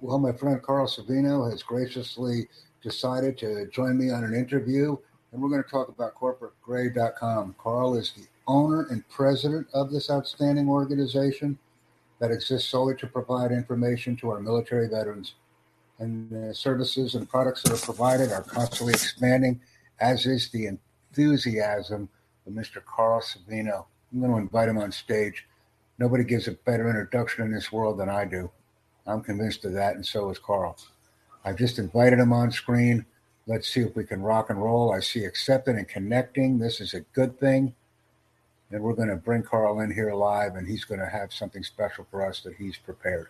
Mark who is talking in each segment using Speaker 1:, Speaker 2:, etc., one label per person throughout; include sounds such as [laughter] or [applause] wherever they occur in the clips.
Speaker 1: Well, my friend Carl Savino has graciously decided to join me on an interview, and we're going to talk about corporategray.com. Carl is the owner and president of this outstanding organization that exists solely to provide information to our military veterans. And the services and products that are provided are constantly expanding, as is the enthusiasm of Mr. Carl Savino. I'm going to invite him on stage. Nobody gives a better introduction in this world than I do. I'm convinced of that, and so is Carl. I've just invited him on screen. Let's see if we can rock and roll. I see accepting and connecting. This is a good thing. And we're going to bring Carl in here live, and he's going to have something special for us that he's prepared.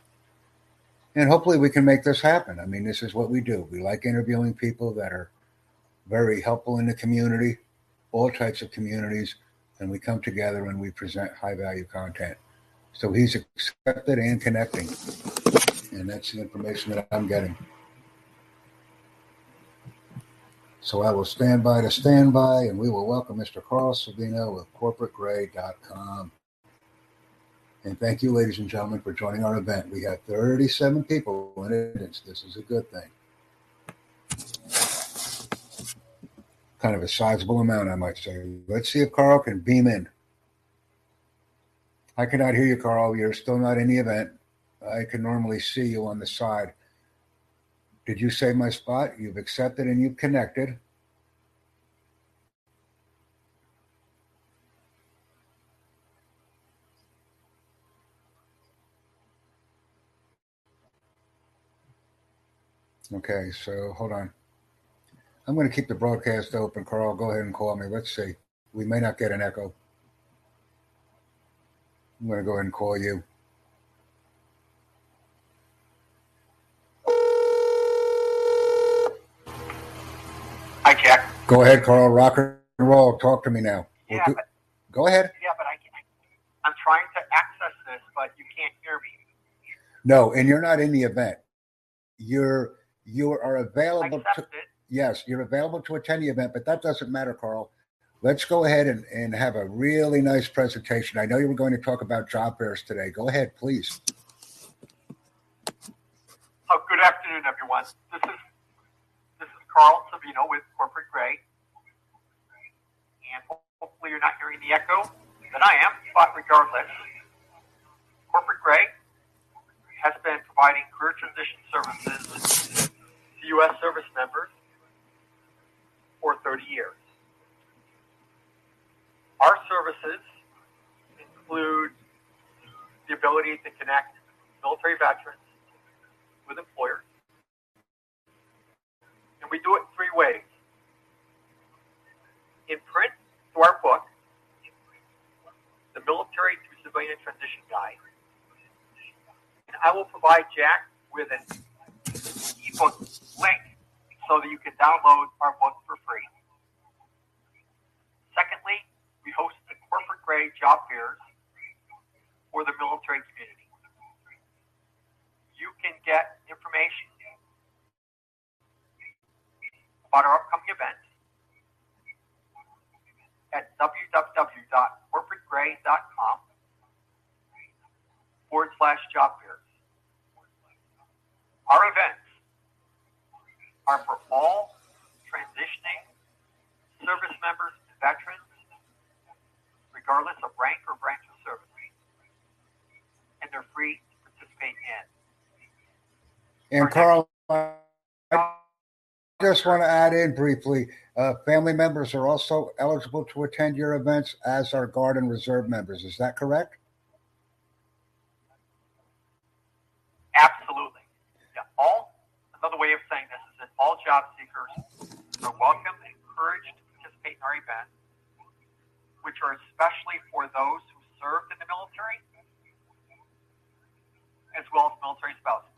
Speaker 1: And hopefully, we can make this happen. I mean, this is what we do. We like interviewing people that are very helpful in the community, all types of communities, and we come together and we present high value content. So he's accepted and connecting. And that's the information that I'm getting. So I will stand by to stand by, and we will welcome Mr. Carl Savino with corporategray.com. And thank you, ladies and gentlemen, for joining our event. We have 37 people in attendance. This is a good thing. Kind of a sizable amount, I might say. Let's see if Carl can beam in. I cannot hear you, Carl. You're still not in the event. I can normally see you on the side. Did you save my spot? You've accepted and you've connected. Okay, so hold on. I'm going to keep the broadcast open. Carl, go ahead and call me. Let's see. We may not get an echo. I'm going to go ahead and call you. Go ahead, Carl. Rock and roll. Talk to me now.
Speaker 2: Yeah,
Speaker 1: We'll do-
Speaker 2: but,
Speaker 1: go ahead.
Speaker 2: yeah, but I, I'm trying to access this, but you can't hear me.
Speaker 1: No, and you're not in the event. You're you are available to
Speaker 2: it.
Speaker 1: yes, you're available to attend the event, but that doesn't matter, Carl. Let's go ahead and, and have a really nice presentation. I know you were going to talk about job fairs today. Go ahead, please.
Speaker 2: Oh, good afternoon, everyone. This is Carl Savino with Corporate Gray, and hopefully you're not hearing the echo that I am. But regardless, Corporate Gray has been providing career transition services to U.S. service members for 30 years. Our services include the ability to connect military veterans with employers. And we do it in three ways. In print, through our book, The Military to Civilian Transition Guide. And I will provide Jack with an ebook link so that you can download our book for free. Secondly, we host the corporate Gray job fairs for the military community you can get information our upcoming event at www.corporategray.com forward slash job fairs. Our events are for all transitioning service members and veterans, regardless of rank or branch of service, and they're free to participate in.
Speaker 1: And Carl, just want to add in briefly, uh, family members are also eligible to attend your events, as are Guard and Reserve members. Is that correct?
Speaker 2: Absolutely. Yeah. All another way of saying this is that all job seekers are welcome and encouraged to participate in our events, which are especially for those who served in the military, as well as military spouses.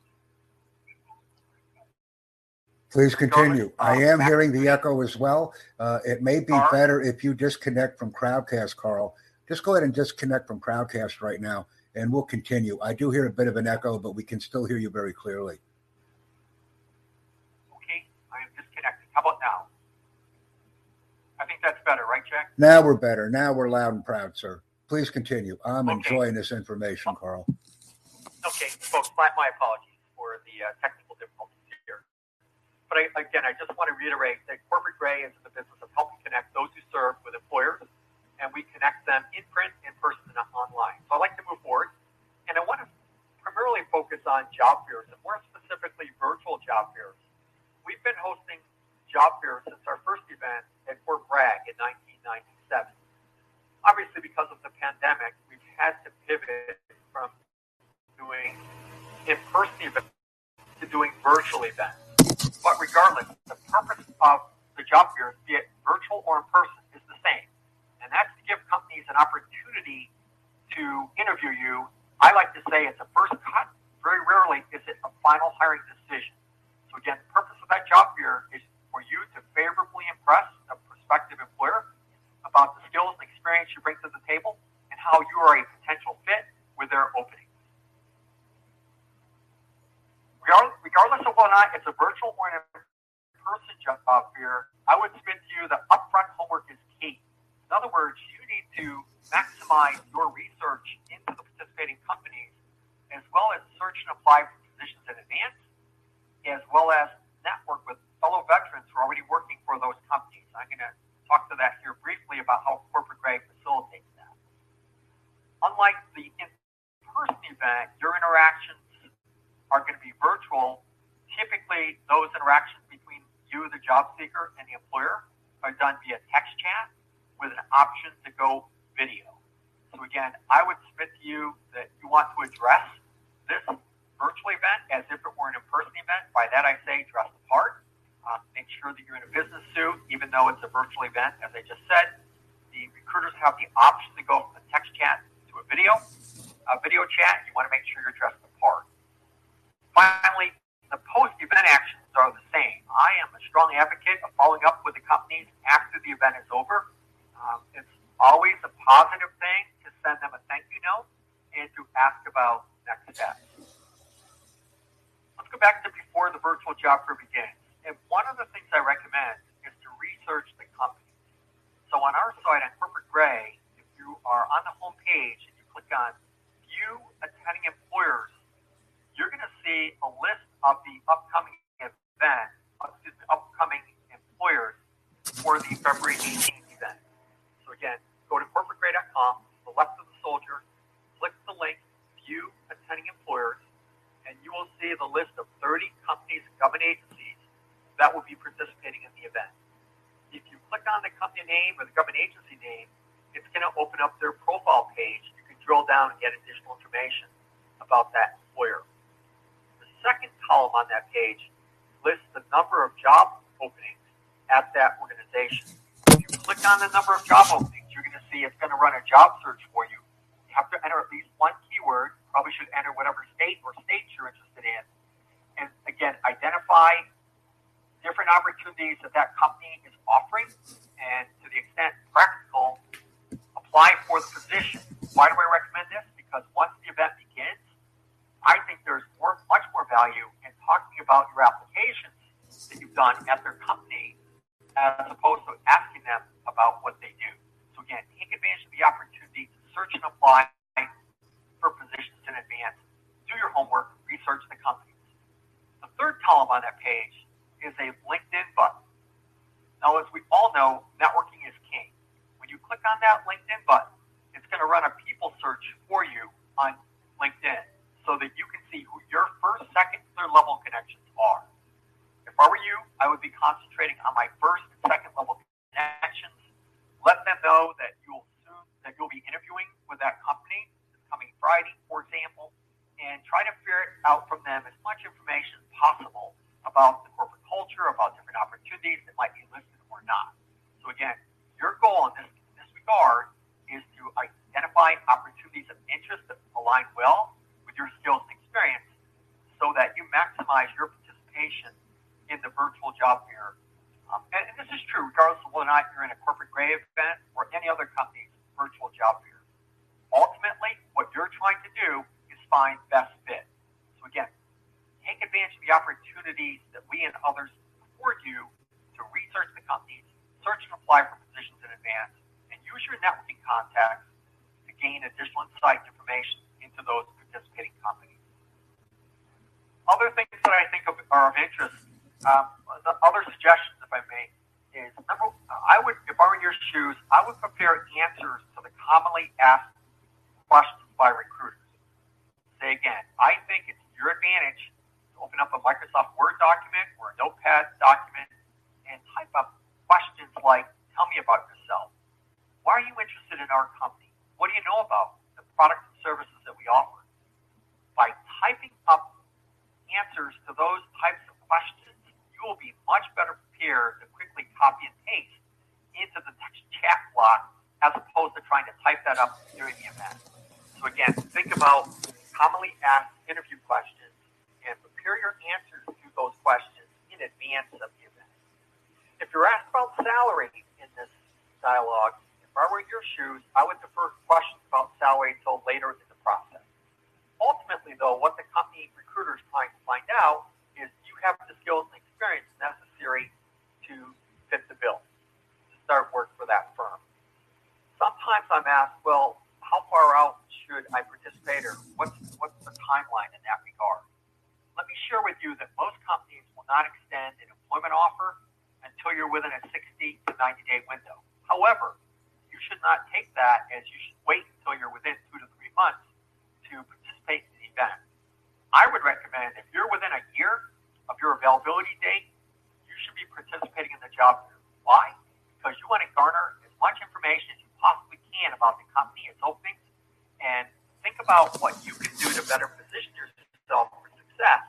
Speaker 1: Please continue. I am hearing the echo as well. Uh, it may be better if you disconnect from Crowdcast, Carl. Just go ahead and disconnect from Crowdcast right now, and we'll continue. I do hear a bit of an echo, but we can still hear you very clearly.
Speaker 2: Okay, I am disconnected. How about now? I think that's better, right, Jack?
Speaker 1: Now we're better. Now we're loud and proud, sir. Please continue. I'm
Speaker 2: Okay.
Speaker 1: enjoying this information, Carl.
Speaker 2: Okay, folks, my, my apologies. for the uh, technical. But I, again, I just want to reiterate that Corporate Gray is in the business of helping connect those who serve with employers, and we connect them in print, in person, and online. So I'd like to move forward, and I want to primarily focus on job fairs, and more specifically, virtual job fairs. We've been hosting job fairs since our first event at Fort Bragg in 1997. Obviously, because of the pandemic, we've had to pivot from doing in-person events to doing virtual events. But regardless, the purpose of the job fair, be it virtual or in person, is the same. And that's to give companies an opportunity to interview you. I like to say it's a first cut. Very rarely is it a final hiring decision. So again, the purpose of that job fair is for you to favorably impress a prospective employer about the skills and experience you bring to the table and how you are a potential fit with their opening. Regardless of whether or not it's a virtual or in-person job fair, I would submit to you that upfront homework is key. In other words, you need to maximize your research into the participating companies, as well as search and apply for positions in advance, as well as network with fellow veterans who are already working for those companies. I'm going to talk to that here briefly about how Corporate Gray facilitates that. Unlike the in-person event, your interactions are going to be virtual. Typically, those interactions between you, the job seeker, and the employer are done via text chat with an option to go video. So again, I would submit to you that you want to address this virtual event as if it were an in-person event. By that I say dress the part. Uh, make sure that you're in a business suit, even though it's a virtual event, as I just said. The recruiters have the option to go from a text chat to a video. A video chat, you want to make sure you're dressed the part. Finally, the post-event actions are the same. I am a strong advocate of following up with the companies after the event is over. Um, it's always a positive thing to send them a thank you note and to ask about next steps. Let's go back to before the virtual job fair begins. And one of the things I recommend is to research the company. So on our site on Corporate Gray, if you are on the home page and you click on View Attending Employers, you're going to see a list of the upcoming event, excuse me, upcoming employers for the February 18th event. So again, go to corporategray.com, of the soldier, click the link, View Attending Employers, and you will see the list of 30 companies and government agencies that will be participating in the event. If you click on the company name or the government agency name, it's going to open up their profile page. You can drill down and get additional information about that employer. The second column on that page lists the number of job openings at that organization. If you click on the number of job openings, you're going to see it's going to run a job search for you. You have to enter at least one keyword. Probably should enter whatever state or states you're interested in. And again, identify different opportunities that that company is offering, and to the extent practical, apply for the position. Why do I recommend this? Because once the event begins, I think there's more, much more value in talking about your applications that you've done at their company as opposed to asking them about what they do. So again, take advantage of the opportunity to search and apply for positions in advance. Do your homework, research the companies. The third column on that page is a LinkedIn button. Now, as we all know, networking is king. When you click on that LinkedIn button, it's going to run a people search for you on LinkedIn so that you can see who your first, second, third level connections are. If I were you, I would be concentrating on my first and second level connections. Let them know that you'll soon that you'll be interviewing with that company this coming Friday, for example, and try to ferret out from them as much information as possible about the corporate culture, about different opportunities that might be listed or not. So again, your goal in this, in this regard is to identify opportunities of interest that align well with your skills and experience so that you maximize your participation in the virtual job fair. Um, and, and, this is true regardless of whether or not you're in a corporate gray event or any other company's virtual job fair. Ultimately, what you're trying to do is find best fit. So again, take advantage of the opportunities that we and others afford you to research the companies, search and apply for positions in advance, and use your networking contacts to gain additional insight information into those participating companies. Other Um, the other suggestions, if I may, is number. I would, if I were in your shoes, I would prepare answers to the commonly asked questions by recruiters. Say again, I think it's your advantage to open up a Microsoft Word document or a Notepad document and type up questions like, "Tell me about yourself. Why are you interested in our company? What do you know about the products and services that we offer?" By typing up answers to those types of questions, will be much better prepared to quickly copy and paste into the text [laughs] chat block as opposed to trying to type that up during the event. So again, think about commonly asked interview questions and prepare your answers to those questions in advance of the event. If you're asked about salary in this dialogue, if I were in your shoes, I would defer questions about salary until later in the process. Ultimately, though, what the company recruiter is trying to find out is do you have the skills and experience necessary to fit the bill, to start work for that firm. Sometimes I'm asked, well, how far out should I participate or what's, what's the timeline in that regard? Let me share with you that most companies will not extend an employment offer until you're within a 60 to 90 day window. However, you should not take that as you should wait until you're within two to three months to participate in the event. I would recommend if you're within a year of your availability date, you should be participating in the job. Why? Because you want to garner as much information can about the company, its openings, and think about what you can do to better position yourself for success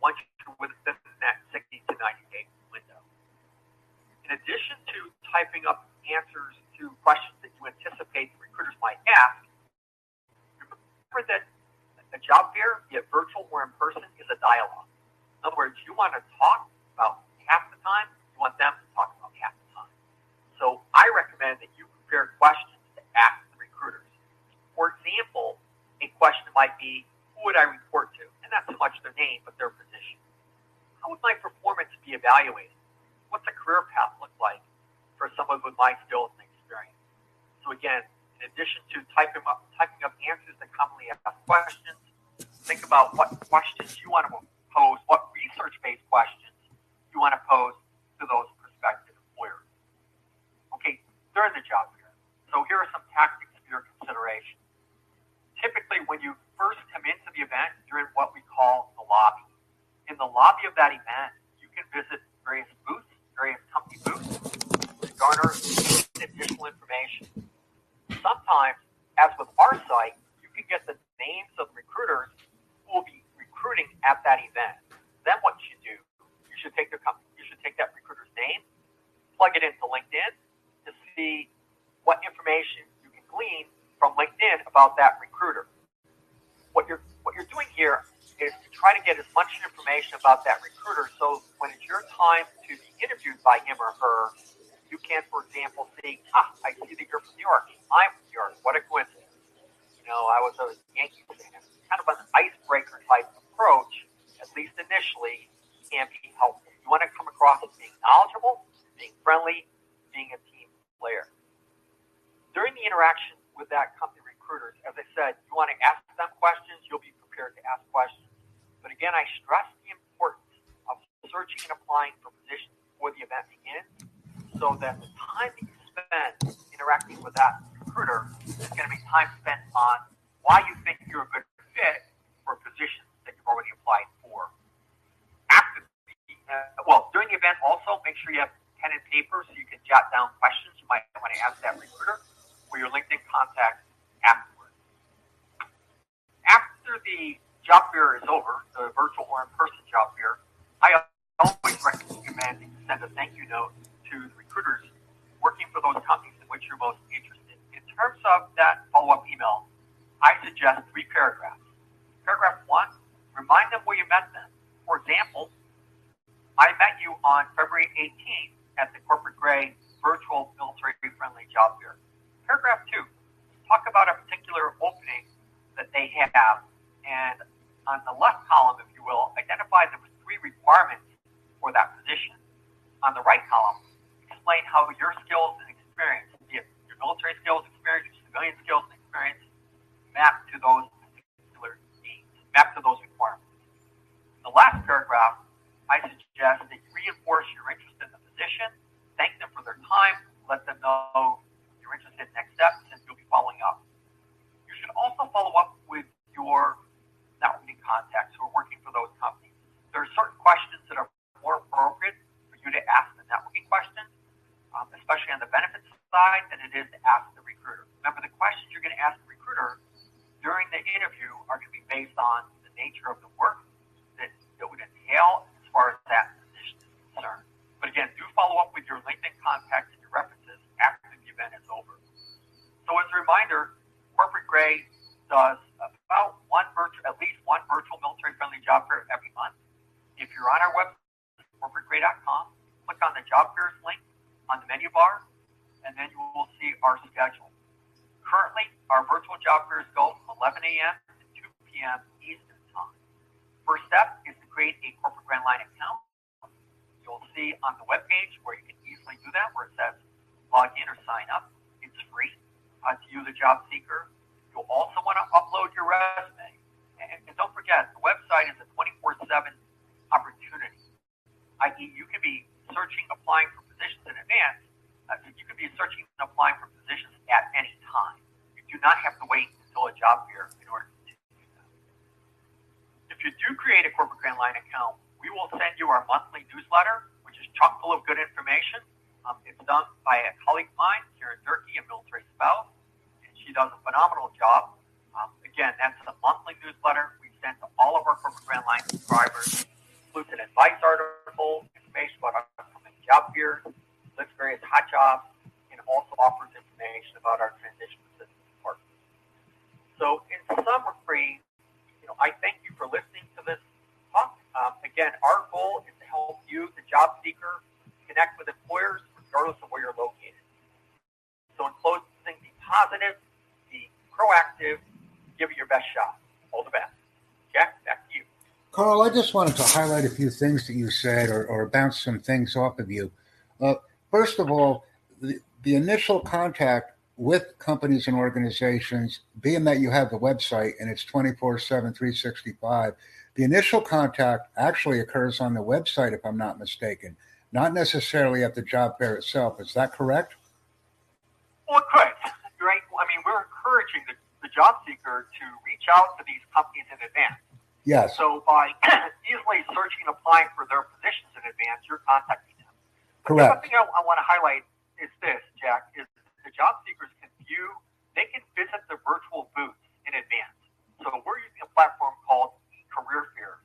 Speaker 2: once you're within that 60 to 90 day window. In addition to typing up answers to questions that you anticipate the recruiters might ask, remember that a job fair, be it virtual or in person, is a dialogue. In other words, you want to talk about half the time, you want them to talk about half the time. So I recommend that you prepare questions to ask the recruiters. For example, a question might be, who would I report to? And not so much their name, but their position. How would my performance be evaluated? What's a career path look like for someone with my skills and experience? So again, in addition to typing up, typing up answers to commonly asked questions, think about what questions you want to pose, what research-based questions you want to pose to those prospective employers. Okay, during the job fair. So here are some tactics for your consideration. Typically, when you first come into the event, you're in what we call the lobby. In the lobby of that event, you can visit various booths, various company booths, to garner additional information. Sometimes, as with our site, you can get the names of recruiters who will be recruiting at that event. Then what you do, you should take the company, you should take that recruiter's name, plug it into LinkedIn to see what information you can glean from LinkedIn about that recruiter. What you're what you're doing here is to try to get as much information about that recruiter so when it's your time to be interviewed by him or her, you can, for example, see, ah, I see that you're from New York. I'm from New York. What a coincidence. You know, I was a Yankee fan. Kind of an icebreaker type approach, at least initially, can be helpful. You want to come across as being knowledgeable, being friendly, being a team player. During the interaction with that company recruiters, as I said, you want to ask them questions. You'll be prepared to ask questions. But again, I stress the importance of searching and applying for positions before the event begins so that the time that you spend interacting with that recruiter is going to be time spent on why you think you're a good fit for positions that you've already applied for. After the, uh, well, during the event, also make sure you have pen and paper so you can jot down questions you might want to ask that recruiter or your LinkedIn contact afterwards. After the job fair is over, the virtual or in-person job fair, I always recommend you send a thank you note to the recruiters working for those companies in which you're most interested. In terms of that follow-up email, I suggest three paragraphs. Paragraph one, remind them where you met them. For example, I met you on February 18th at the Corporate Gray virtual military-friendly job fair. Paragraph two, talk about a particular opening that they have, and on the left column, if you will, identify the three requirements for that position. On the right column, explain how your skills and experience, be it your military skills, experience, your civilian skills and experience, map to those particular needs, map to those requirements. In the last paragraph, I suggest that you based on the nature of the work that it would entail as far as that position is concerned. But again, do follow up with your LinkedIn contacts and your references after the event is over. So as a reminder, Corporate Gray does about one virtual, at least one virtual military-friendly job fair every month. If you're on our website, corporategray.com, click on the job fairs link on the menu bar, and then you will see our schedule. Currently, our virtual job fairs go from 11 a.m. to 2 p.m. Eastern Time. First step is to create a corporate Gray online account. You'll see on the webpage where you can easily do that, where it says log in or sign up. It's free uh, to you, the job seeker. You'll also want to upload your resume. And, and don't forget, the website is a 24 7 opportunity, i.e., you can be searching, applying for positions in advance. Uh, you can be searching and applying for positions at any time. You do not have to wait until a job fair in order to do that. If you do create a corporate Gray online account, we will send you our monthly newsletter, which is chock full of good information. Um, it's done by a colleague of mine, Karen Durkee, a military spouse, and she does a phenomenal job. Um, again, that's a monthly newsletter we send to all of our corporate Gray online subscribers. Includes an advice article, information about upcoming job fairs, lists various hot jobs, and also offers information about our transition assistance department. So, in summary, you know, I thank you for listening to this talk. Um, again, our goal is to help you, the job seeker, connect with employers regardless of where you're located. So, in closing, be positive, be proactive, give it your best shot. All the best. Jack, back.
Speaker 1: Carl, I just wanted to highlight a few things that you said or, or bounce some things off of you. Uh, first of all, the, the initial contact with companies and organizations, being that you have the website and it's 24 7, 365, the initial contact actually occurs on the website, if I'm not mistaken, not necessarily at the job fair itself. Is that correct?
Speaker 2: Well, could, right? I mean, we're encouraging the, the job seeker to reach out to these companies in advance.
Speaker 1: Yes.
Speaker 2: So by [clears throat] easily searching and applying for their positions in advance, you're contacting them.
Speaker 1: Correct.
Speaker 2: The other thing I, I want to highlight is this, Jack, is the job seekers can view, they can visit the virtual booths in advance. So we're using a platform called Career Fairs.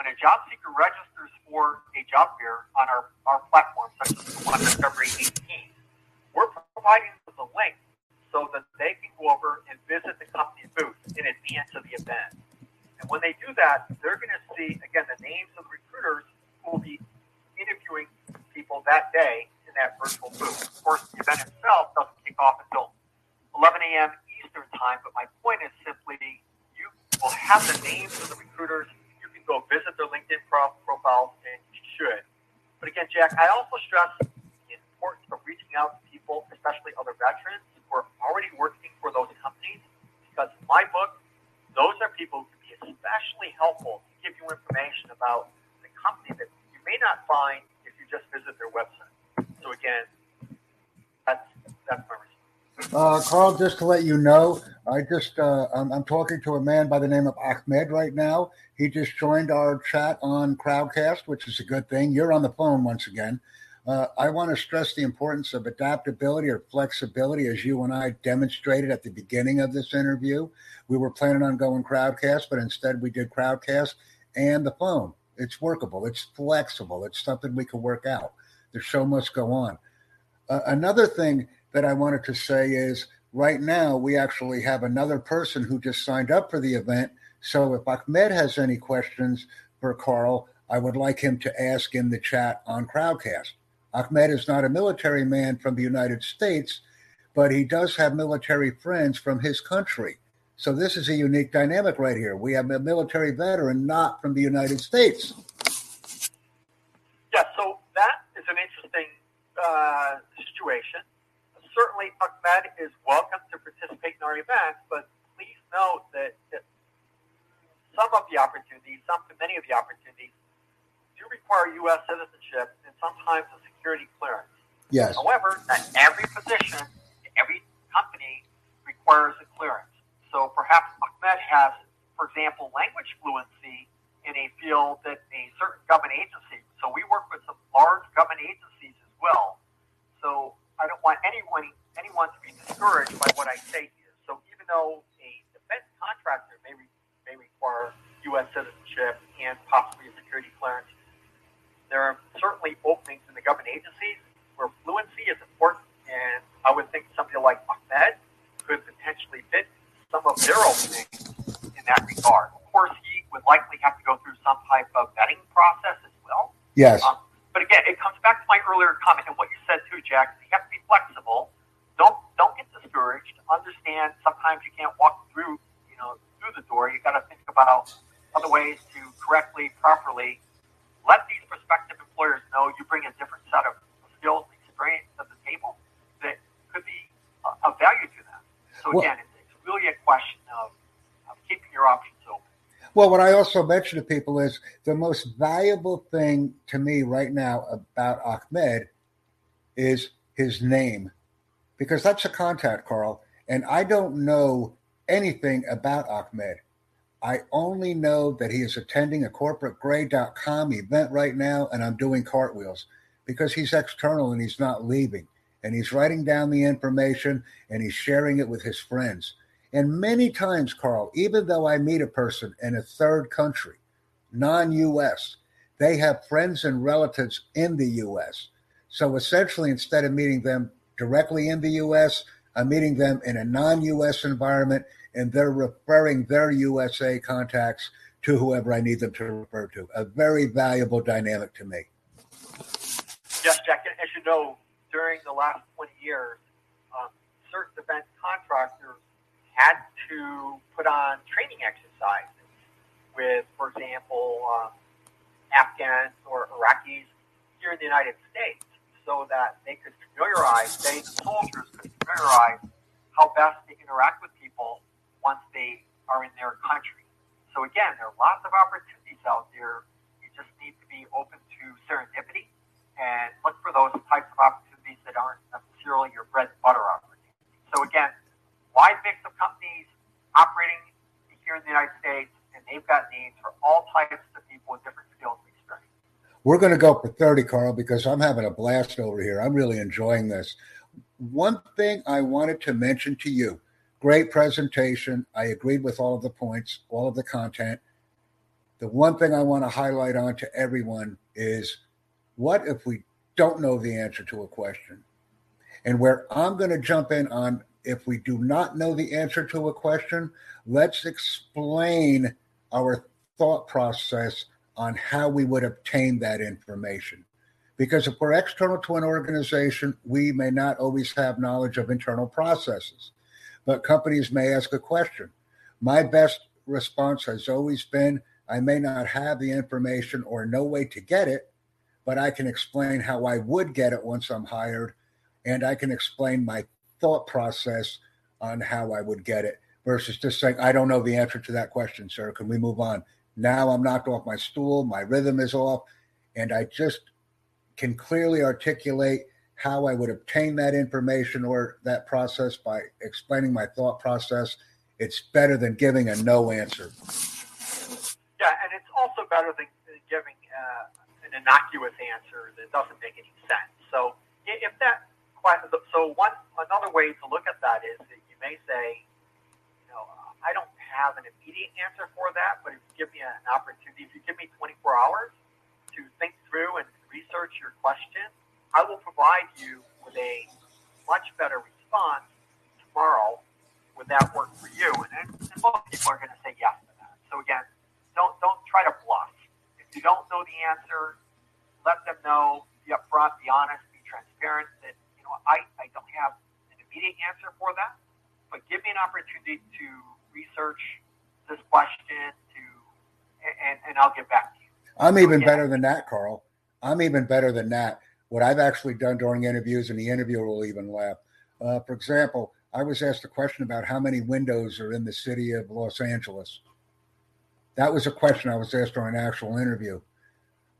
Speaker 2: When a job seeker registers for a job fair on our, our platform, such as the one on February 18th, we're providing them the link so that they can go over and visit the company's booth in advance of the event. And when they do that, they're going to see, again, the names of the recruiters who will be interviewing people that day in that virtual booth. Of course, the event itself doesn't kick off until 11 a.m. Eastern time, but my point is simply you will have the names of the recruiters. You can go visit their LinkedIn pro- profiles, and you should. But again, Jack, I also stress the importance of reaching out to people, especially other veterans who are already working for those companies, because in my book, those are people who especially helpful to give you information about the company that you may not find if you just visit their website. So again, that's that's my response.
Speaker 1: Uh, Carl, just to let you know, I just uh, I'm, I'm, talking to a man by the name of Ahmed right now. He just joined our chat on Crowdcast, which is a good thing. You're on the phone once again. Uh, I want to stress the importance of adaptability or flexibility, as you and I demonstrated at the beginning of this interview. We were planning on going Crowdcast, but instead we did Crowdcast and the phone. It's workable. It's flexible. It's something we can work out. The show must go on. Uh, another thing that I wanted to say is right now we actually have another person who just signed up for the event. So if Ahmed has any questions for Carl, I would like him to ask in the chat on Crowdcast. Ahmed is not a military man from the United States, but he does have military friends from his country. So this is a unique dynamic right here. We have a military veteran not from the United States.
Speaker 2: Yeah, so that is an interesting uh, situation. Certainly, Ahmed is welcome to participate in our events, but please note that, some of the opportunities, some many of the opportunities, do require U.S. citizenship and sometimes a security clearance.
Speaker 1: Yes.
Speaker 2: However, not every position, every company requires a clearance. So perhaps Ahmed has, for example, language fluency in a field that a certain government agency. So we work with some large government agencies as well. So I don't want anyone anyone to be discouraged by what I say here. So even though a defense contractor may re, may require U.S. citizenship and possibly a security clearance. There are certainly openings in the government agencies where fluency is important, and I would think somebody like Ahmed could potentially fit some of their openings in that regard. Of course, he would likely have to go through some type of vetting process as well.
Speaker 1: Yes.
Speaker 2: Uh, Um, but again, it comes back to my earlier comment and what you said too, Jack. You have to be flexible. Don't don't get discouraged. Understand sometimes you can't walk through you know through the door. You got to think about other ways to correctly, properly let these prospective employers know you bring a different set of skills and experience to the table that could be of value to them. So again, well, it's, it's really a question of, of keeping your options open.
Speaker 1: Well, what I also mention to people is the most valuable thing to me right now about Ahmed is his name, because that's a contact, Carl. And I don't know anything about Ahmed. I only know that he is attending a corporategray.com event right now, and I'm doing cartwheels because he's external and he's not leaving. And he's writing down the information and he's sharing it with his friends. And many times, Carl, even though I meet a person in a third country, non US, they have friends and relatives in the US. So essentially, instead of meeting them directly in the US, I'm meeting them in a non US environment and they're referring their USA contacts to whoever I need them to refer to. A very valuable dynamic to me.
Speaker 2: Yes, Jack. As you know, during the last 20 years, um, certain defense contractors had to put on training exercises with, for example, um, Afghans or Iraqis here in the United States so that they could familiarize, they, the soldiers could familiarize how best to interact with people once they are in their country. So again, there are lots of opportunities out there. You just need to be open to serendipity and look for those types of opportunities that aren't necessarily your bread and butter opportunities. So again, wide mix of companies operating here in the United States, and they've got needs for all types of people with different skills and experience.
Speaker 1: We're going to go for 30, Carl, because I'm having a blast over here. I'm really enjoying this. One thing I wanted to mention to you Great presentation. I agreed with all of the points, all of the content. The one thing I want to highlight on to everyone is what if we don't know the answer to a question? And where I'm going to jump in on if we do not know the answer to a question, let's explain our thought process on how we would obtain that information. Because if we're external to an organization, we may not always have knowledge of internal processes but companies may ask a question. My best response has always been I may not have the information or no way to get it, but I can explain how I would get it once I'm hired, and I can explain my thought process on how I would get it versus just saying, I don't know the answer to that question, sir. Can we move on? Now I'm knocked off my stool, my rhythm is off, and I just can clearly articulate how I would obtain that information or that process by explaining my thought process. It's better than giving a no answer.
Speaker 2: Yeah, and it's also better than giving uh, an innocuous answer that doesn't make any sense. So if that so one another way to look at that is that you may say, you know, I don't have an immediate answer for that, but if you give me an opportunity, if you give me 24 hours to think through and research your question, I will provide you with a much better response tomorrow. Would that work for you? And, and most people are going to say yes to that. So again, don't don't try to bluff. If you don't know the answer, let them know. Be upfront. Be honest. Be transparent. That you know I I don't have an immediate answer for that, but give me an opportunity to research this question to and, and I'll get back to you.
Speaker 1: I'm even better than that, Carl. I'm even better than that what I've actually done during interviews, and the interviewer will even laugh. Uh, for example, I was asked a question about how many windows are in the city of Los Angeles. That was a question I was asked during an actual interview.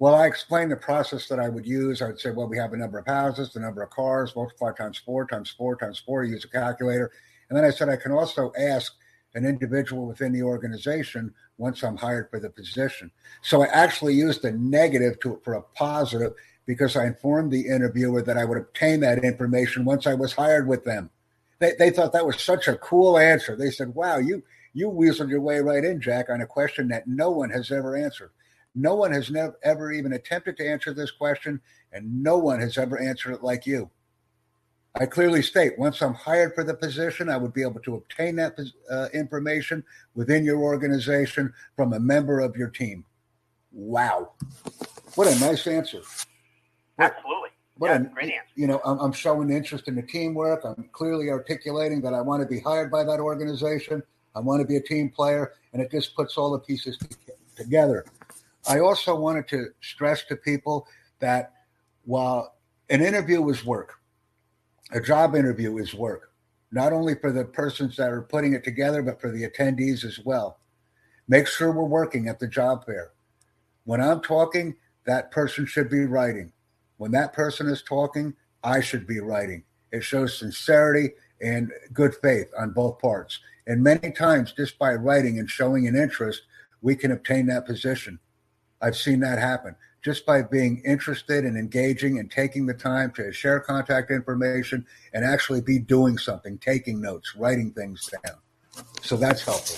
Speaker 1: Well, I explained the process that I would use. I would say, well, we have a number of houses, the number of cars, multiply times four, times four, times four, use a calculator. And then I said, I can also ask an individual within the organization once I'm hired for the position. So I actually used the negative to, for a positive because I informed the interviewer that I would obtain that information once I was hired with them. They, they thought that was such a cool answer. They said, "Wow, you You weaseled your way right in, Jack, on a question that no one has ever answered. No one has never ever even attempted to answer this question, and no one has ever answered it like you. I clearly state once I'm hired for the position, I would be able to obtain that uh, information within your organization from a member of your team. Wow. What a nice answer.
Speaker 2: Absolutely. What yeah, a great answer.
Speaker 1: You know, I'm, I'm showing interest in the teamwork. I'm clearly articulating that I want to be hired by that organization. I want to be a team player, and it just puts all the pieces together. I also wanted to stress to people that while an interview is work, a job interview is work, not only for the persons that are putting it together, but for the attendees as well. Make sure we're working at the job fair. When I'm talking, that person should be writing. When that person is talking, I should be writing. It shows sincerity and good faith on both parts. And many times, just by writing and showing an interest, we can obtain that position. I've seen that happen just by being interested and engaging and taking the time to share contact information and actually be doing something, taking notes, writing things down. So that's helpful.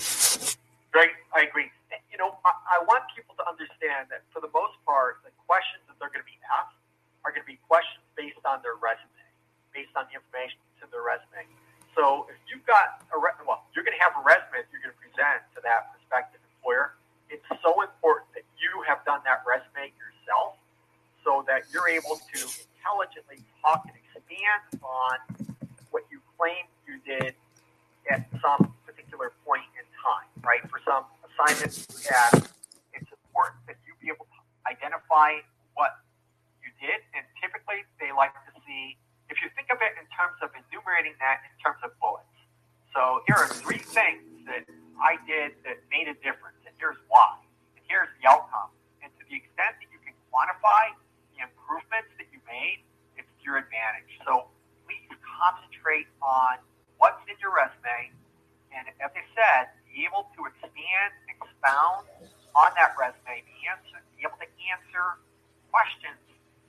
Speaker 2: Great, I agree. You know, I, I want people to understand that for the most part, the questions that they're going to be asked are going to be questions based on their resume, based on the information in their resume. So if you've got a re- well, you're going to have a resume that you're going to present to that prospective employer. It's so important you have done that resume yourself so that you're able to intelligently talk and expand on what you claim you did at some particular point in time, right? For some assignments you had, it's important that you be able to identify what you did, and typically they like to see, if you think of it in terms of enumerating that in terms of bullets. So here are three things that I did that made a difference, and here's why, and here's the outcome the extent that you can quantify the improvements that you made, it's to your advantage. So please concentrate on what's in your resume. And as I said, be able to expand, expound on that resume, be, answer, be able to answer questions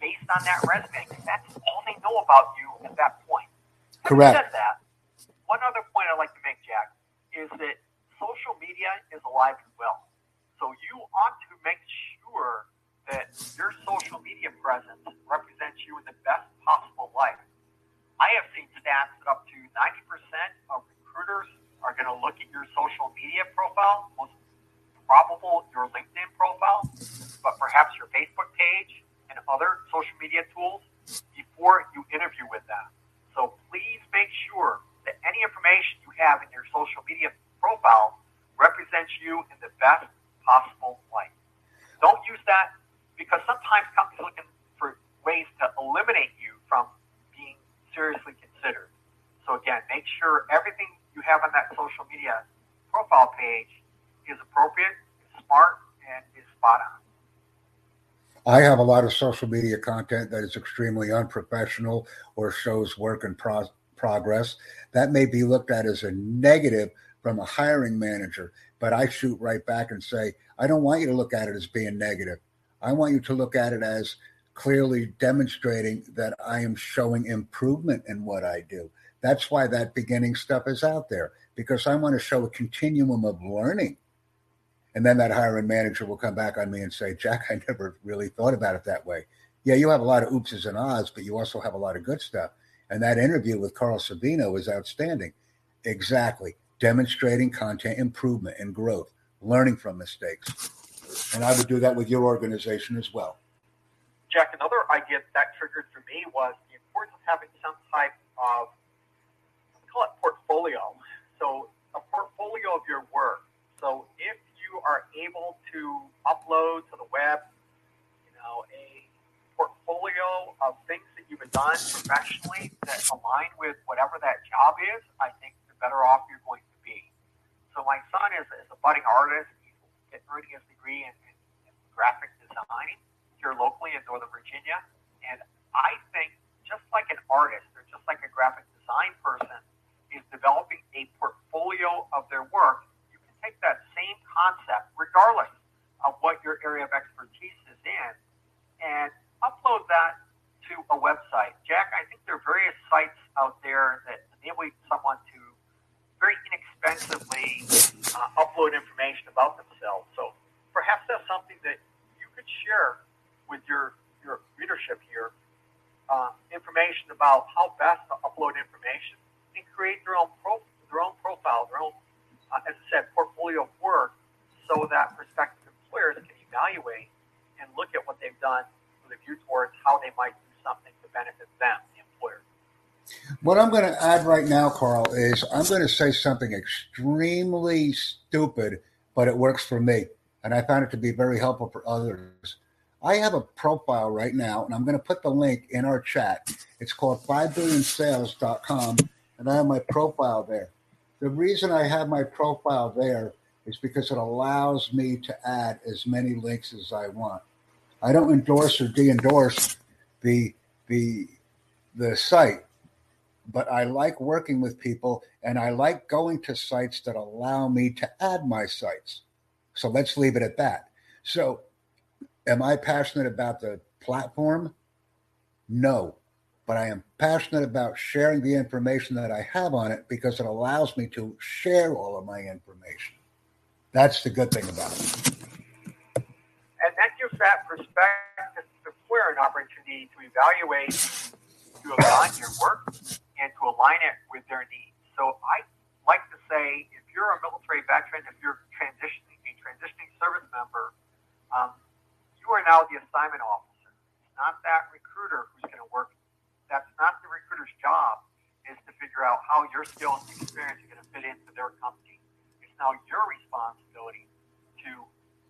Speaker 2: based on that resume. Because that's all they know about you at that point.
Speaker 1: Correct.
Speaker 2: Said that, one other point I'd like to make, Jack, is that social media is alive and well. So you ought to make sure that your social media presence represents you in the best possible light. I have seen stats that up to 90% of recruiters are going to look at your social media profile, most probable your LinkedIn profile, but perhaps your Facebook page and other social media tools before you interview with them. So please make sure that any information you have in your social media profile represents you in the best possible light. Don't use that because sometimes companies are looking for ways to eliminate you from being seriously considered. So again, make sure everything you have on that social media profile page is appropriate, is smart, and is spot on.
Speaker 1: I have a lot of social media content that is extremely unprofessional or shows work in pro- progress. That may be looked at as a negative from a hiring manager, but I shoot right back and say, I don't want you to look at it as being negative. I want you to look at it as clearly demonstrating that I am showing improvement in what I do. That's why that beginning stuff is out there because I want to show a continuum of learning. And then that hiring manager will come back on me and say, Jack, I never really thought about it that way. Yeah, you have a lot of oopses and ahs, but you also have a lot of good stuff. And that interview with Carl Savino was outstanding. Exactly. Demonstrating content improvement and growth, learning from mistakes. And I would do that with your organization as well.
Speaker 2: Jack, another idea that triggered for me was the importance of having some type of, call it portfolio. So a portfolio of your work. So if you are able to upload to the web, you know, a portfolio of things that you've done professionally that align with whatever that job is, I think the better off you're going to be. So my son is, is a budding artist earning his degree in, in, in graphic design here locally in Northern Virginia. And I think just like an artist or just like a graphic design person is developing a portfolio of their work, you can take that same concept, regardless of what your area of expertise is in, and upload that to a website. Jack, I think there are various sites out there that enable someone to very inexpensively uh, upload information about themselves. So perhaps that's something that you could share with your, your readership here uh, information about how best to upload information and create their own pro, their own profile, their own, uh, as I said, portfolio of work, so that prospective employers can evaluate and look at what they've done with a view towards how they might do something to benefit them.
Speaker 1: What I'm going to add right now, Carl, is I'm going to say something extremely stupid, but it works for me. And I found it to be very helpful for others. I have a profile right now, and I'm going to put the link in our chat. It's called 5billionsales.com, and I have my profile there. The reason I have my profile there is because it allows me to add as many links as I want. I don't endorse or de-endorse the the the site, but I like working with people and I like going to sites that allow me to add my sites. So let's leave it at that. So am I passionate about the platform? No. But I am passionate about sharing the information that I have on it because it allows me to share all of my information. That's the good thing about it.
Speaker 2: And that gives that perspective to employer an opportunity to evaluate, to align your work, and to align it with their needs. So I like to say, if you're a military veteran, if you're transitioning a transitioning service member, um, you are now the assignment officer. It's not that recruiter who's going to work. That's not the recruiter's job. Is to figure out how your skills and experience are going to fit into their company. It's now your responsibility to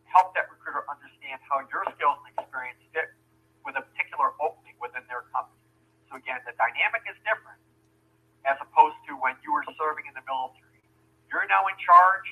Speaker 2: help that recruiter understand how your skills and experience fit with a particular opening within their company. So again, the dynamic is different as opposed to when you were serving in the military. You're now in charge.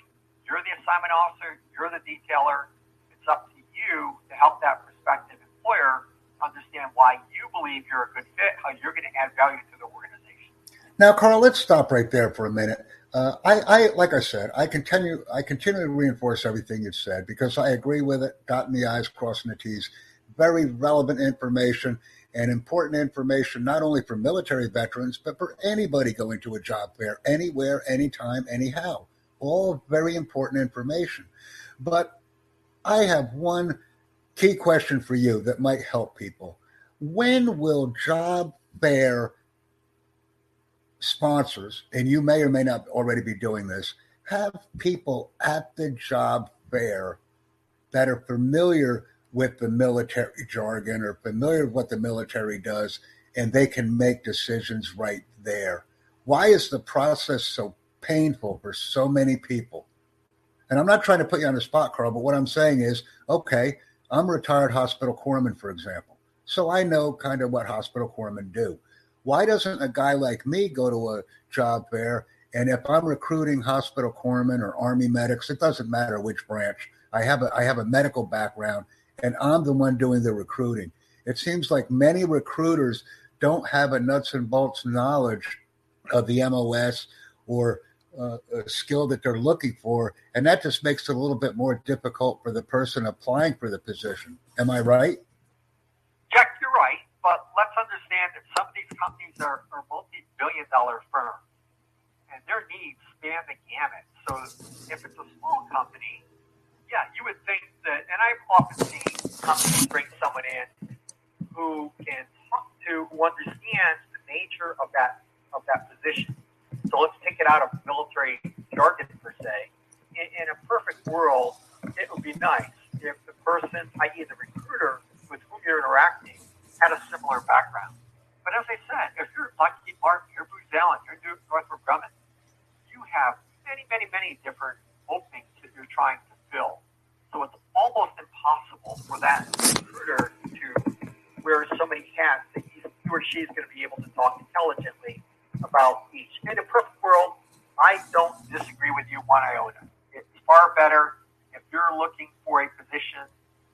Speaker 2: You're the assignment officer. You're the detailer. It's up to you to help that prospective employer understand why you believe you're a good fit, how you're going to add value to the organization.
Speaker 1: Now, Carl, let's stop right there for a minute. Uh, I, I, like I said, I continue, I continue to reinforce everything you've said because I agree with it. Dotting the i's, crossing the t's. Very relevant information and important information, not only for military veterans, but for anybody going to a job fair, anywhere, anytime, anyhow. All very important information. But I have one key question for you that might help people. When will job fair sponsors, and you may or may not already be doing this, have people at the job fair that are familiar with the military jargon or familiar with what the military does, and they can make decisions right there. Why is the process so painful for so many people? And I'm not trying to put you on the spot, Carl, but what I'm saying is okay, I'm a retired hospital corpsman, for example. So I know kind of what hospital corpsmen do. Why doesn't a guy like me go to a job fair? And if I'm recruiting hospital corpsmen or army medics, it doesn't matter which branch. I have a I have a medical background and I'm the one doing the recruiting. It seems like many recruiters don't have a nuts and bolts knowledge of the MOS or uh, a skill that they're looking for, and that just makes it a little bit more difficult for the person applying for the position. Am I right?
Speaker 2: Jack, you're right, but let's understand that some of these companies are, are multi-billion-dollar firms, and their needs span the gamut. So if it's a small company, yeah, you would think that, and I've often seen bring someone in who can talk to, who understands the nature of that of that position. So let's take it out of military jargon per se. In, in a perfect world, it would be nice if the person, i.e., the recruiter with whom you're interacting, had a similar background. But as I said, if you're Lockheed Martin, you're Booz Allen, you're Northrop Grumman, you have many, many, many different openings that you're trying to fill. So it's almost impossible for that recruiter to wear so many hats that he or she is going to be able to talk intelligently about each. In a perfect world, I don't disagree with you one iota. It's far better if you're looking for a position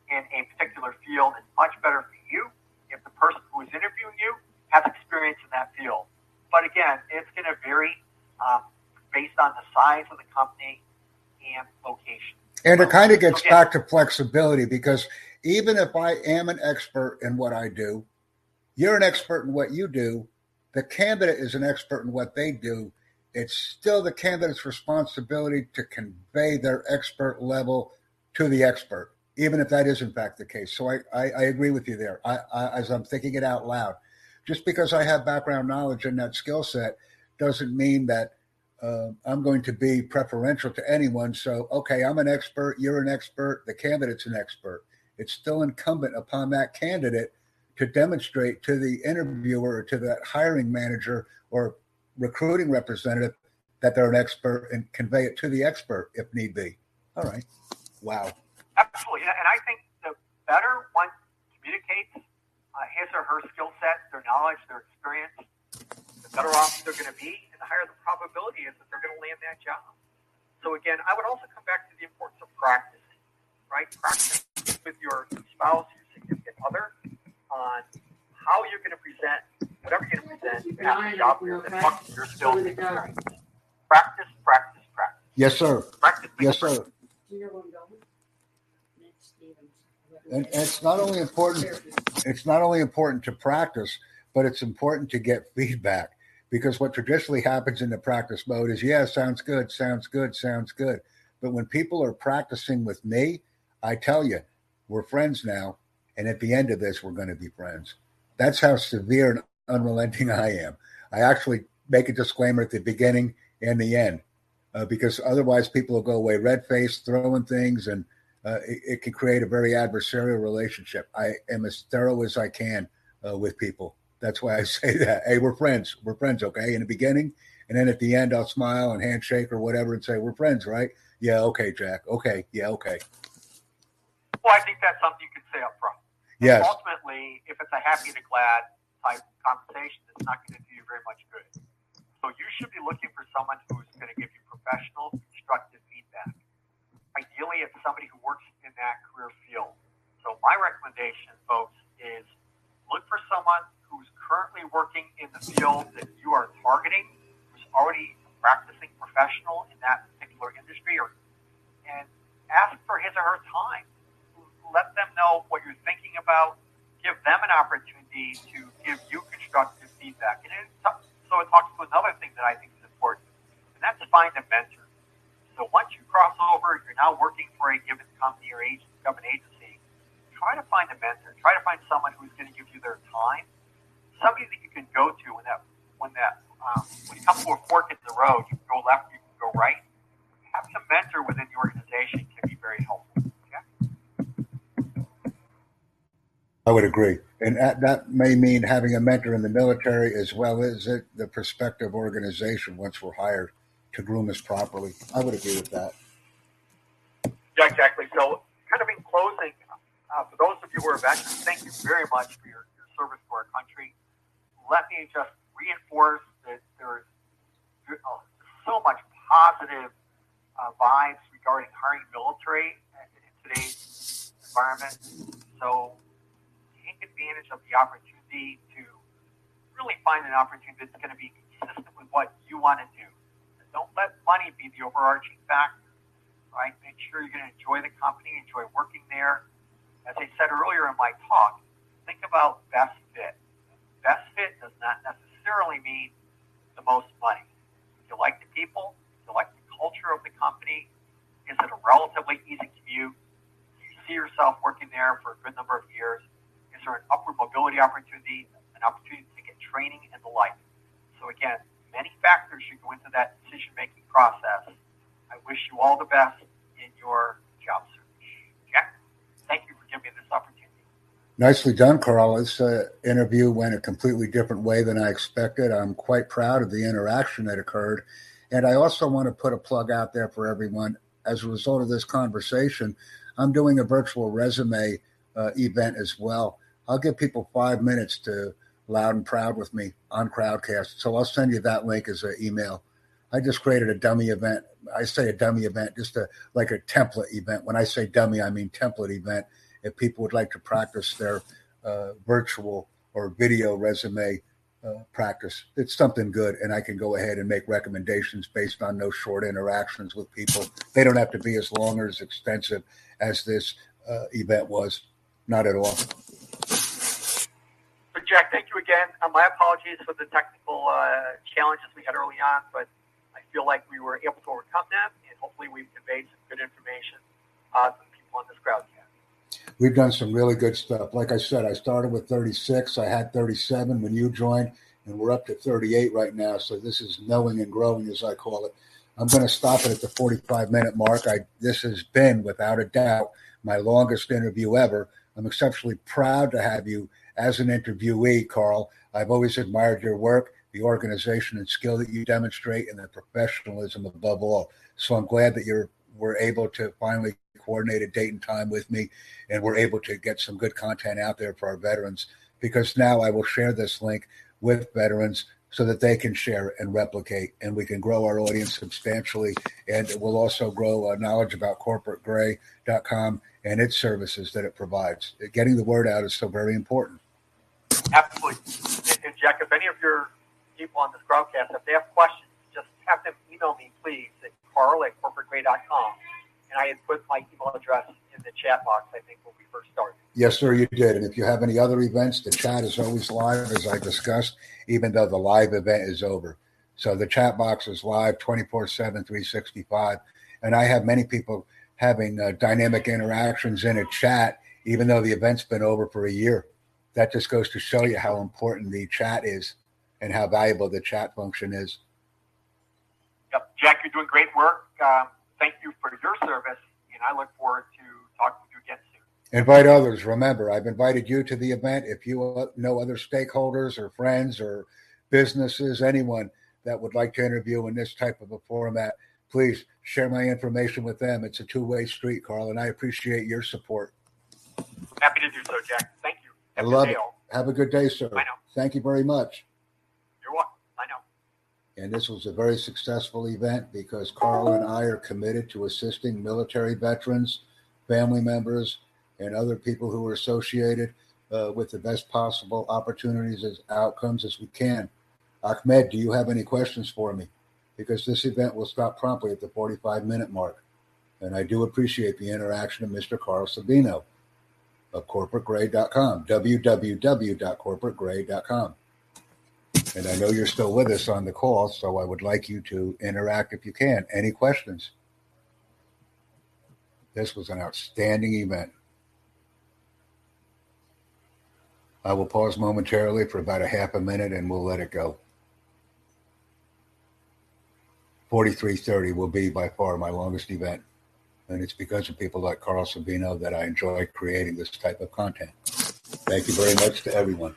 Speaker 2: in a particular field. It's much better for you if the person who is interviewing you has experience in that field. But again, it's going to vary um, based on the size of the company and location.
Speaker 1: And it kind of gets okay. back to flexibility because even if I am an expert in what I do, you're an expert in what you do, the candidate is an expert in what they do, it's still the candidate's responsibility to convey their expert level to the expert, even if that is in fact the case. So I, I, I agree with you there. I, I, as I'm thinking it out loud, just because I have background knowledge in that skill set doesn't mean that uh, I'm going to be preferential to anyone. So, okay, I'm an expert, you're an expert, the candidate's an expert. It's still incumbent upon that candidate to demonstrate to the interviewer to that hiring manager or recruiting representative that they're an expert and convey it to the expert if need be. All right. Wow.
Speaker 2: Absolutely. And I think the better one communicates uh, his or her skill set, their knowledge, their experience, the better off they're going to be, and the higher the probability is that they're going to land that job. So again, I would also come back to the importance of practice, right? Practice with your spouse, your significant other, on how you're going to present whatever you're going to present at the job fair that talks to your skills. Practice, practice, practice.
Speaker 1: Yes, sir.
Speaker 2: Practice.
Speaker 1: Yes, sir. And, and it's not only important. It's not only important to practice, but it's important to get feedback because what traditionally happens in the practice mode is, yeah, sounds good, sounds good, sounds good. But when people are practicing with me, I tell you, we're friends now. And at the end of this, we're going to be friends. That's how severe and unrelenting [laughs] I am. I actually make a disclaimer at the beginning and the end uh, because otherwise people will go away red faced, throwing things, and uh, it, it, can create a very adversarial relationship. I am as thorough as I can uh, with people. That's why I [laughs] say that. Hey, we're friends. We're friends, okay? In the beginning, and then at the end, I'll smile and handshake or whatever and say, "We're friends, right?" Yeah, okay, Jack. Okay, yeah, okay.
Speaker 2: Well, I think that's something you can say up front.
Speaker 1: Yes.
Speaker 2: ultimately, if it's a happy to glad type conversation, it's not going to do you very much good. So you should be looking for someone who's going to give you professional, constructive feedback. Ideally, it's somebody who works in that career field. So my recommendation, folks, is look for someone who's currently working in the field that you are targeting, who's already practicing professional in that particular industry, or and ask for his or her time let them know what you're thinking about, give them an opportunity to give you constructive feedback. And it, so it talks to another thing that I think is important, and that's find a mentor. So once you cross over, you're now working for a given company or agency, government agency, try to find a mentor. Try to find someone who's going to give you their time, somebody that you can go to when that when that um, when you come to a fork in the road, you can go left, you can go right. Having a mentor within the organization can be very helpful.
Speaker 1: I would agree. And that, that, may mean having a mentor in the military as well as it, the prospective organization once we're hired to groom us properly. I would agree with that.
Speaker 2: Yeah, exactly. So, kind of in closing, uh, for those of you who are veterans, thank you very much for your, your service to our country. Let me just reinforce that there's uh, so much positive uh, vibes regarding hiring military in today's environment. So, take advantage of the opportunity to really find an opportunity that's going to be consistent with what you want to do. And don't let money be the overarching factor, right? Make sure you're going to enjoy the company, enjoy working there. As I said earlier in my talk, think about best fit. Best fit does not necessarily mean the most money. If you like the people, if you like the culture of the company, is it a relatively easy commute? Do you see yourself working there for a good number of years? Is there an upward mobility opportunity, an opportunity to get training and the like. So again, many factors should go into that decision-making process. I wish you all the best in your job search. Jack, thank you for giving me this opportunity.
Speaker 1: Nicely done, Carl. This uh, interview went a completely different way than I expected. I'm quite proud of the interaction that occurred. And I also want to put a plug out there for everyone. As a result of this conversation, I'm doing a virtual resume uh, event as well. I'll give people five minutes to loud and proud with me on Crowdcast. So I'll send you that link as an email. I just created a dummy event. I say a dummy event, just a like a template event. When I say dummy, I mean template event. If people would like to practice their uh, virtual or video resume uh, practice, it's something good, and I can go ahead and make recommendations based on those short interactions with people. They don't have to be as long or as extensive as this uh, event was. Not at all.
Speaker 2: Jack, thank you again. Uh, my apologies for the technical uh, challenges we had early on, but I feel like we were able to overcome them, and hopefully we've conveyed some good information uh, to the people on this crowdcast.
Speaker 1: We've done some really good stuff. Like I said, I started with 36. I had 37 when you joined, and we're up to 38 right now. So this is knowing and growing, as I call it. I'm going to stop it at the 45 minute mark. I this has been, without a doubt, my longest interview ever. I'm exceptionally proud to have you as an interviewee, Carl. I've always admired your work, the organization and skill that you demonstrate, and the professionalism above all. So I'm glad that you're were able to finally coordinate a date and time with me, and we're able to get some good content out there for our veterans. Because now I will share this link with veterans so that they can share and replicate, and we can grow our audience substantially. And we'll also grow uh, knowledge about corporategray.com and its services that it provides. Getting the word out is so very important.
Speaker 2: Absolutely. And Jack, if any of your people on this broadcast, if they have questions, just have them email me, please, at carl at corporategray.com. I had put my email address in the chat box, I think, when we first started.
Speaker 1: Yes, sir, you did. And if you have any other events, the chat is always live, as I discussed, even though the live event is over. So the chat box is live 24 7, 365. And I have many people having uh, dynamic interactions in a chat, even though the event's been over for a year. That just goes to show you how important the chat is and how valuable the chat function is.
Speaker 2: Yep. Jack, you're doing great work. Um, thank you for your service, and I look forward to talking with you again soon.
Speaker 1: Invite others. Remember, I've invited you to the event. If you uh, know other stakeholders or friends or businesses, anyone that would like to interview in this type of a format, please share my information with them. It's a two way street, Carl, and I appreciate your support.
Speaker 2: Happy to do so, Jack. Thank you.
Speaker 1: Have I love it. All. Have a good day, sir.
Speaker 2: I know.
Speaker 1: Thank you very much.
Speaker 2: You're welcome. I know.
Speaker 1: And this was a very successful event because Carl and I are committed to assisting military veterans, family members, and other people who are associated uh, with the best possible opportunities as outcomes as we can. Ahmed, do you have any questions for me? because this event will stop promptly at the 45 minute mark. And I do appreciate the interaction of Mr. Carl Savino of corporategray.com, www.corporategray.com. And I know you're still with us on the call, so I would like you to interact if you can. Any questions? This was an outstanding event. I will pause momentarily for about a half a minute and we'll let it go. 4330 will be by far my longest event. And it's because of people like Carl Savino that I enjoy creating this type of content. Thank you very much to everyone.